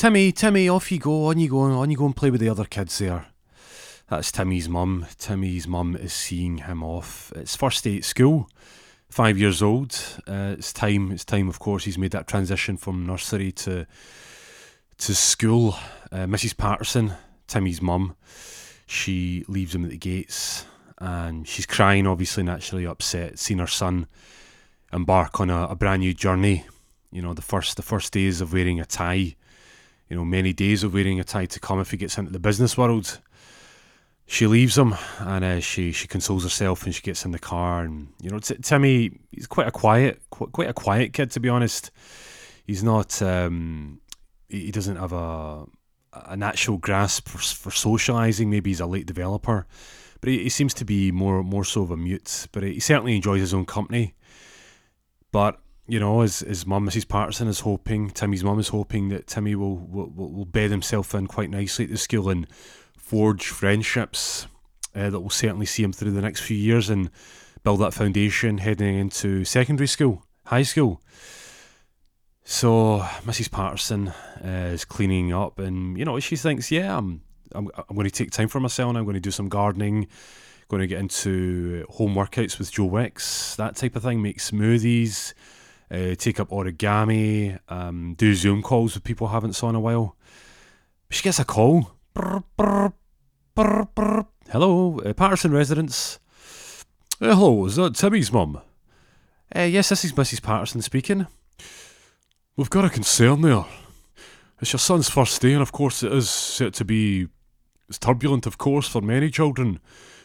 Timmy, Timmy, off you go, on you go, on you go and play with the other kids there. That's Timmy's mum. Timmy's mum is seeing him off. It's first day at school. Five years old. Uh, it's time. It's time. Of course, he's made that transition from nursery to to school. Uh, Mrs. Patterson, Timmy's mum, she leaves him at the gates, and she's crying. Obviously, naturally upset, seeing her son embark on a, a brand new journey. You know, the first the first days of wearing a tie you know, many days of wearing a tie to come if he gets into the business world. She leaves him and uh, she she consoles herself and she gets in the car and you know t- Timmy he's quite a quiet qu- quite a quiet kid to be honest. He's not um, he doesn't have a a natural grasp for, for socializing. Maybe he's a late developer, but he, he seems to be more more so of a mute. But he certainly enjoys his own company. But you know, his, his mum, Mrs. Patterson, is hoping, Timmy's mum is hoping that Timmy will, will, will bed himself in quite nicely at the school and forge friendships uh, that will certainly see him through the next few years and build that foundation heading into secondary school, high school. So Mrs. Patterson uh, is cleaning up, and you know she thinks, yeah, I'm, I'm, I'm going to take time for myself. And I'm going to do some gardening, going to get into home workouts with Joe Wicks, that type of thing. Make smoothies, uh, take up origami, um, do Zoom calls with people I haven't saw in a while. She gets a call. Brr, brr, brr, hello, uh, Patterson residence. Uh, hello, is that Timmy's mum? Uh, yes, this is Mrs. Patterson speaking. We've got a concern there. It's your son's first day, and of course it is set to be it's turbulent, of course, for many children,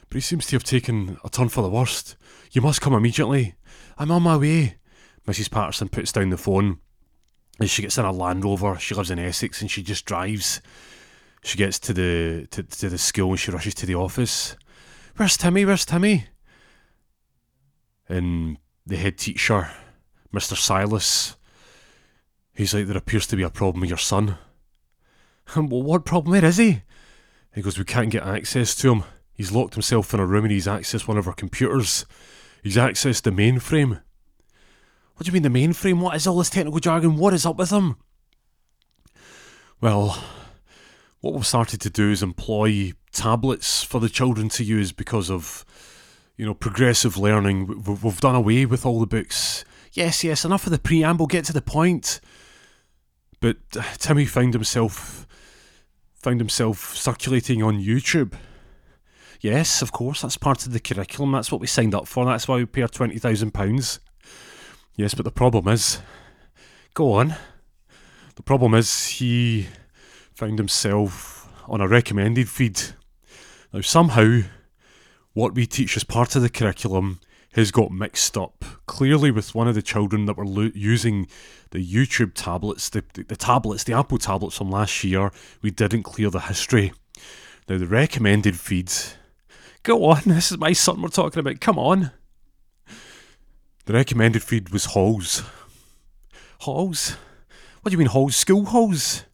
but he seems to have taken a turn for the worst. You must come immediately. I'm on my way. Mrs. Patterson puts down the phone and she gets in a Land Rover. She lives in Essex and she just drives. She gets to the to, to the school and she rushes to the office. Where's Timmy? Where's Timmy? And the head teacher, Mr. Silas, he's like, There appears to be a problem with your son. well, what problem? Where is he? He goes, We can't get access to him. He's locked himself in a room and he's accessed one of our computers. He's accessed the mainframe. What do you mean the mainframe? What is all this technical jargon? What is up with them? Well, what we've started to do is employ tablets for the children to use because of, you know, progressive learning. We've, done away with all the books. Yes, yes, enough of the preamble. Get to the point. But Timmy found himself found himself circulating on YouTube. Yes, of course, that's part of the curriculum. That's what we signed up for. That's why we pay our twenty thousand pounds. Yes, but the problem is. Go on. The problem is he found himself on a recommended feed. Now, somehow, what we teach as part of the curriculum has got mixed up clearly with one of the children that were lo- using the YouTube tablets, the, the, the tablets, the Apple tablets from last year. We didn't clear the history. Now, the recommended feeds. Go on, this is my son we're talking about. Come on. The recommended feed was hauls. Halls? What do you mean halls? School halls?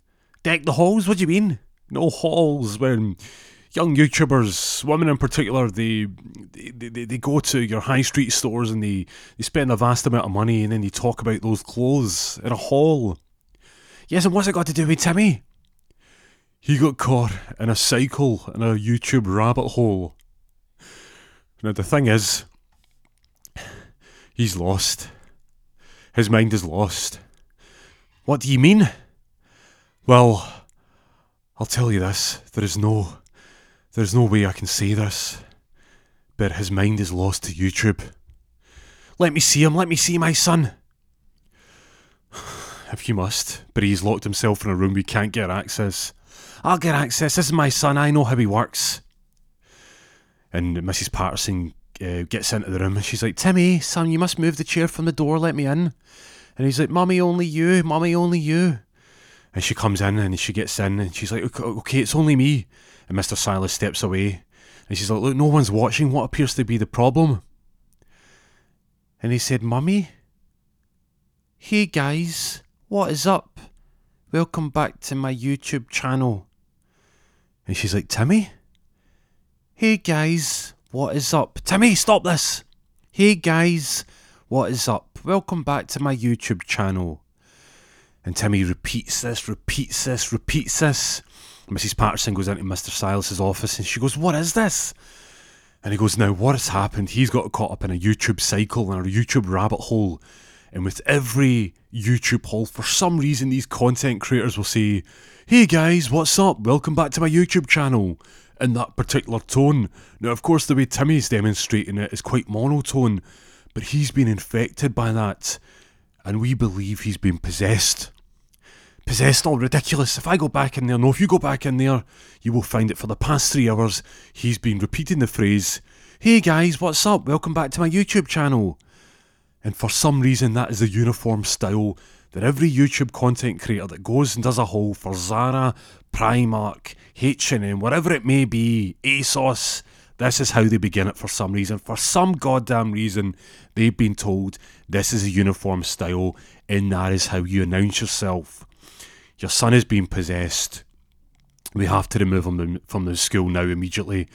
Deck the halls? What do you mean? No halls when young YouTubers, women in particular, they, they, they, they go to your high street stores and they, they spend a vast amount of money and then they talk about those clothes in a haul. Yes, and what's it got to do with Timmy? He got caught in a cycle in a YouTube rabbit hole. Now, the thing is, He's lost. His mind is lost. What do you mean? Well, I'll tell you this. There is no. There is no way I can say this. But his mind is lost to YouTube. Let me see him. Let me see my son. If you must. But he's locked himself in a room we can't get access. I'll get access. This is my son. I know how he works. And Mrs. Patterson uh, gets into the room and she's like, Timmy, son, you must move the chair from the door, let me in. And he's like, Mummy, only you, Mummy, only you. And she comes in and she gets in and she's like, okay, it's only me. And Mr. Silas steps away and she's like, look, no one's watching. What appears to be the problem? And he said, Mummy? Hey guys, what is up? Welcome back to my YouTube channel. And she's like, Timmy? Hey guys, what is up? Timmy, stop this! Hey guys, what is up? Welcome back to my YouTube channel. And Timmy repeats this, repeats this, repeats this. Mrs. Patterson goes into Mr. Silas's office and she goes, What is this? And he goes, Now, what has happened? He's got caught up in a YouTube cycle and a YouTube rabbit hole. And with every YouTube hole, for some reason, these content creators will say, Hey guys, what's up? Welcome back to my YouTube channel. In that particular tone. Now, of course, the way Timmy's demonstrating it is quite monotone, but he's been infected by that. And we believe he's been possessed. Possessed, all ridiculous. If I go back in there, no, if you go back in there, you will find it for the past three hours. He's been repeating the phrase, Hey guys, what's up? Welcome back to my YouTube channel. And for some reason, that is the uniform style that every YouTube content creator that goes and does a haul for Zara, Primark, H&M, whatever it may be, ASOS, this is how they begin it for some reason. For some goddamn reason, they've been told this is a uniform style and that is how you announce yourself. Your son is being possessed. We have to remove him from the school now immediately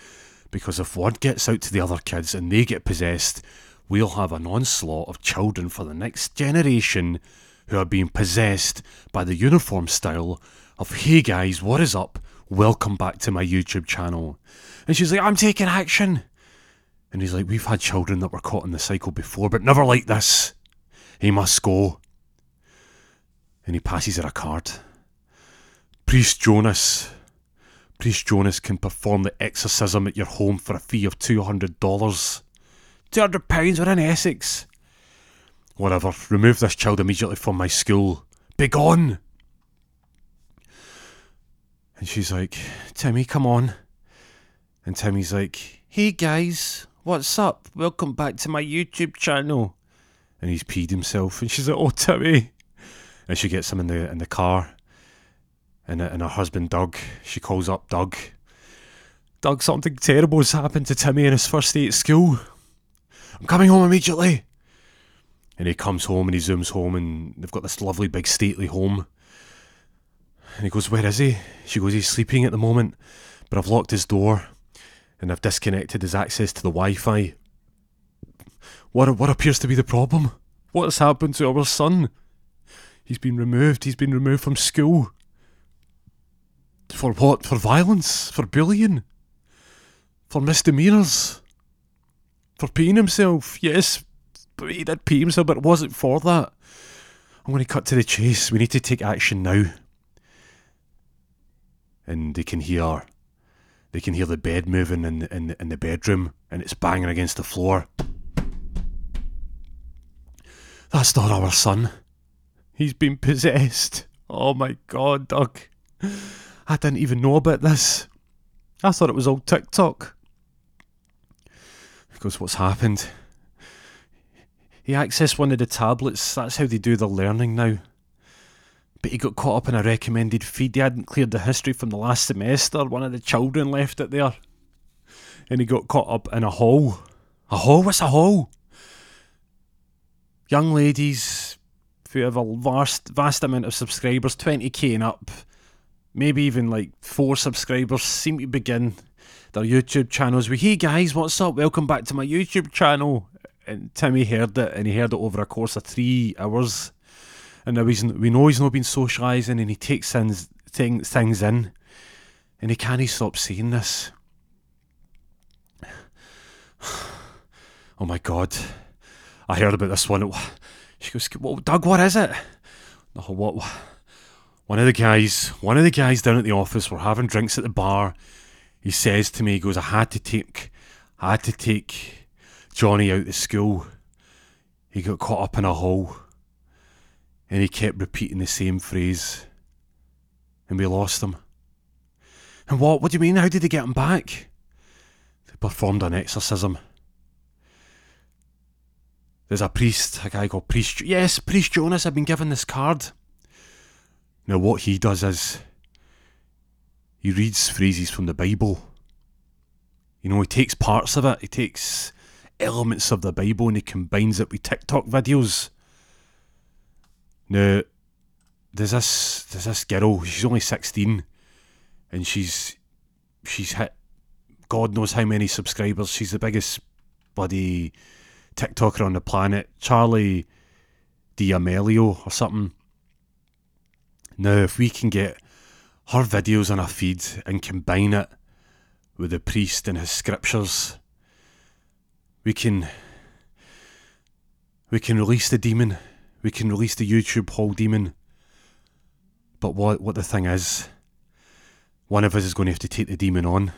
because if word gets out to the other kids and they get possessed, we'll have an onslaught of children for the next generation who are being possessed by the uniform style of, hey guys, what is up? Welcome back to my YouTube channel. And she's like, I'm taking action. And he's like, We've had children that were caught in the cycle before, but never like this. He must go. And he passes her a card. Priest Jonas. Priest Jonas can perform the exorcism at your home for a fee of $200. £200 we're in Essex. Whatever, remove this child immediately from my school. Begone! And she's like, Timmy, come on. And Timmy's like, hey guys, what's up? Welcome back to my YouTube channel. And he's peed himself. And she's like, oh, Timmy. And she gets him in the in the car. And, and her husband, Doug, she calls up Doug. Doug, something terrible has happened to Timmy in his first day at school. I'm coming home immediately. And he comes home and he zooms home and they've got this lovely big stately home. And he goes, Where is he? She goes, He's sleeping at the moment, but I've locked his door and I've disconnected his access to the Wi Fi. What, what appears to be the problem? What has happened to our son? He's been removed. He's been removed from school. For what? For violence? For bullying? For misdemeanours? For peeing himself? Yes, but he did pee himself, but it wasn't for that. I'm going to cut to the chase. We need to take action now and they can hear they can hear the bed moving in in in the bedroom and it's banging against the floor. That's not our son. He's been possessed. Oh my god, Doug. I didn't even know about this. I thought it was all TikTok. Because what's happened? He accessed one of the tablets. That's how they do the learning now but he got caught up in a recommended feed. He hadn't cleared the history from the last semester. One of the children left it there. And he got caught up in a hole. A hole? What's a hole? Young ladies who have a vast, vast amount of subscribers, 20k and up, maybe even like four subscribers, seem to begin their YouTube channels with, hey guys, what's up? Welcome back to my YouTube channel. And Timmy heard it, and he heard it over a course of three hours and now he's, we know he's not been socialising and he takes things, things, things in and he can't stop seeing this. oh my god. I heard about this one. She goes, well, Doug, what is it? No, what? One of the guys, one of the guys down at the office were having drinks at the bar. He says to me, he goes, I had to take, I had to take Johnny out of school. He got caught up in a hole and he kept repeating the same phrase. And we lost him. And what? What do you mean? How did they get him back? They performed an exorcism. There's a priest, a guy called Priest. Yes, Priest Jonas. I've been given this card. Now, what he does is he reads phrases from the Bible. You know, he takes parts of it, he takes elements of the Bible and he combines it with TikTok videos. Now, there's this there's this girl. She's only sixteen, and she's she's hit God knows how many subscribers. She's the biggest bloody TikToker on the planet. Charli D'Amelio or something. Now, if we can get her videos on our feed and combine it with the priest and his scriptures, we can we can release the demon. We can release the YouTube haul demon. But what what the thing is, one of us is going to have to take the demon on.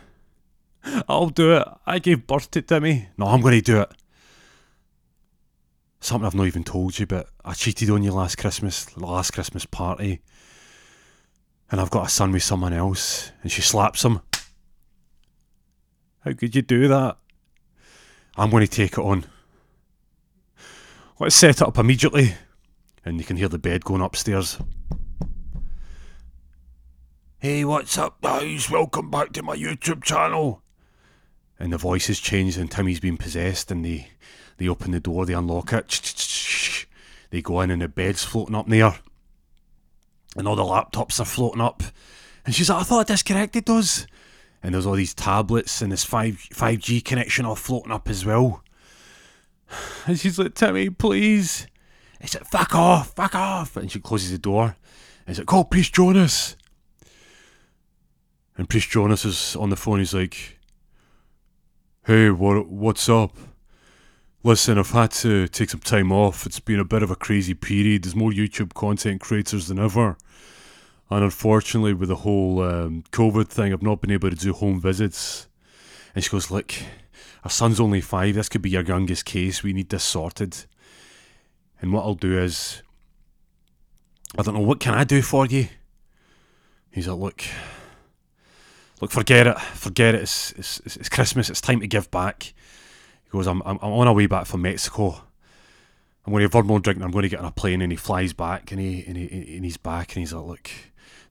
I'll do it. I gave birth to Timmy. No, I'm going to do it. Something I've not even told you, but I cheated on you last Christmas, last Christmas party. And I've got a son with someone else, and she slaps him. How could you do that? I'm going to take it on. Let's set it up immediately. And you can hear the bed going upstairs. Hey, what's up, guys? Welcome back to my YouTube channel. And the voice has changed, and Timmy's been possessed, and they, they open the door, they unlock it. They go in, and the bed's floating up in the air. And all the laptops are floating up. And she's like, I thought I disconnected those and there's all these tablets and this 5 5G connection all floating up as well. And she's like, Timmy, please. I said, fuck off, fuck off. And she closes the door. And he's like, call Priest Jonas. And Priest Jonas is on the phone. He's like, hey, what, what's up? Listen, I've had to take some time off. It's been a bit of a crazy period. There's more YouTube content creators than ever. And unfortunately, with the whole um, COVID thing, I've not been able to do home visits. And she goes, Look, our son's only five. This could be your youngest case. We need this sorted. And what I'll do is, I don't know, what can I do for you? He's like, Look, look, forget it. Forget it. It's, it's, it's Christmas. It's time to give back. He goes, I'm, I'm, on a way back from Mexico. I'm going to have one more drink and I'm going to get on a plane. And he flies back and, he, and, he, and he's back and he's like, Look,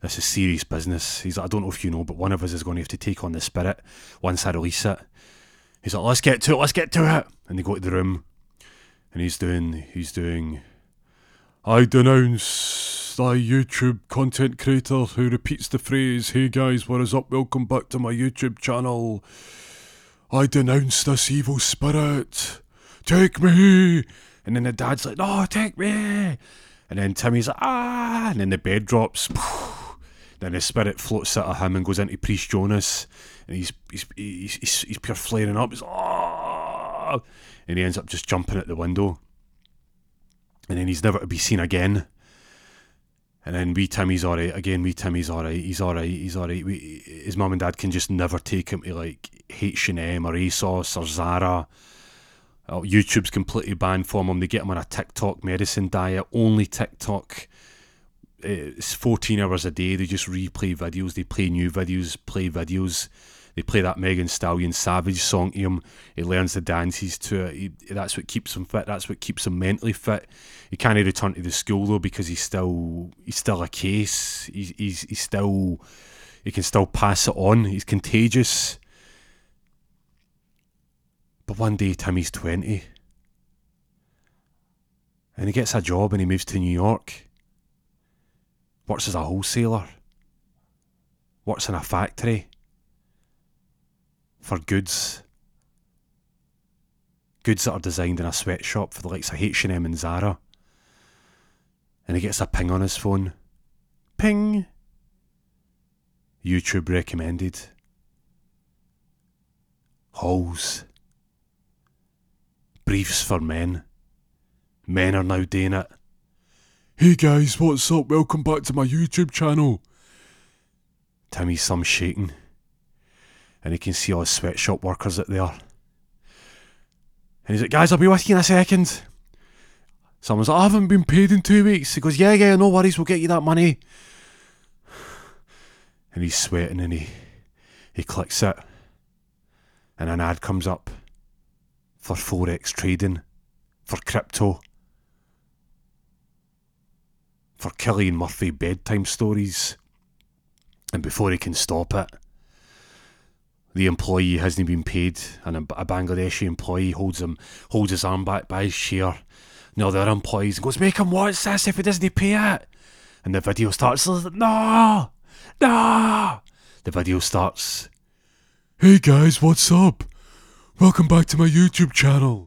this is serious business. He's like, I don't know if you know, but one of us is going to have to take on the spirit once I release it. He's like, let's get to it, let's get to it. And they go to the room, and he's doing, he's doing, I denounce thy YouTube content creator who repeats the phrase, hey guys, what is up, welcome back to my YouTube channel. I denounce this evil spirit. Take me. And then the dad's like, no, take me. And then Timmy's like, ah. And then the bed drops. Then his spirit floats out of him and goes into Priest Jonas, and he's he's he's he's, he's pure flaring up. He's oh! and he ends up just jumping at the window, and then he's never to be seen again. And then wee Timmy's alright again. Wee Timmy's alright. He's alright. He's alright. His mum and dad can just never take him to like H and M or ASOS or Zara. Oh, YouTube's completely banned from him. They get him on a TikTok medicine diet, only TikTok Eh, it's 14 hours a day. They just replay videos. They play new videos, play videos. They play that Megan Stallion Savage song to him. He learns the dances to it. He, that's what keeps him fit. That's what keeps him mentally fit. He can't return to the school though because he's still he's still a case. He's he's, he's still he can still pass it on. He's contagious. But one day Timmy's 20 and he gets a job and he moves to New York works as a wholesaler, works in a factory for goods, goods that are designed in a sweatshop for the likes of H&M and Zara. And he gets a ping on his phone. Ping! YouTube recommended. Hauls. Briefs for men. Men are now doing it. Hey guys, what's up? Welcome back to my YouTube channel. Timmy's some shaking, and he can see all his sweatshop workers out there. And he's like, guys, I'll be with you in a second. Someone's like, I haven't been paid in two weeks. He goes, yeah, yeah, no worries, we'll get you that money. And he's sweating and he, he clicks it. And an ad comes up for Forex trading, for crypto for Cillian Murphy bedtime stories. And before he can stop it, the employee hasn't been paid, and a, Bangladeshi employee holds him holds his arm back by his chair. And the other employees and goes, "Make him watch this if he doesn't pay it." And the video starts. No, no. The video starts. Hey guys, what's up? Welcome back to my YouTube channel.